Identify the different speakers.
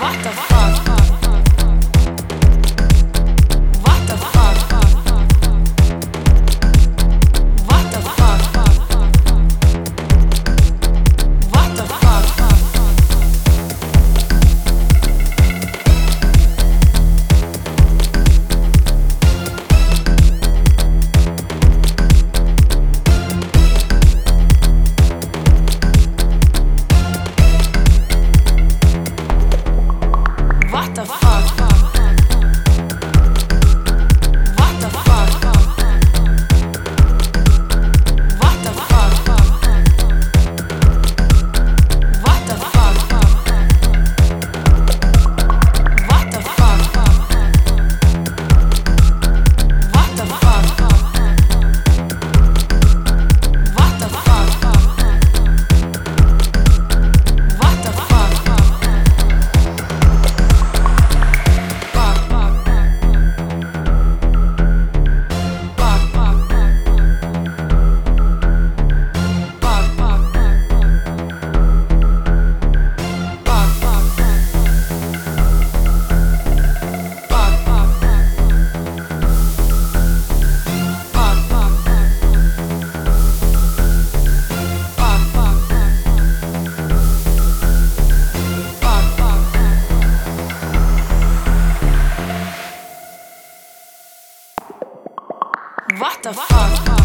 Speaker 1: What the fuck? What the fuck?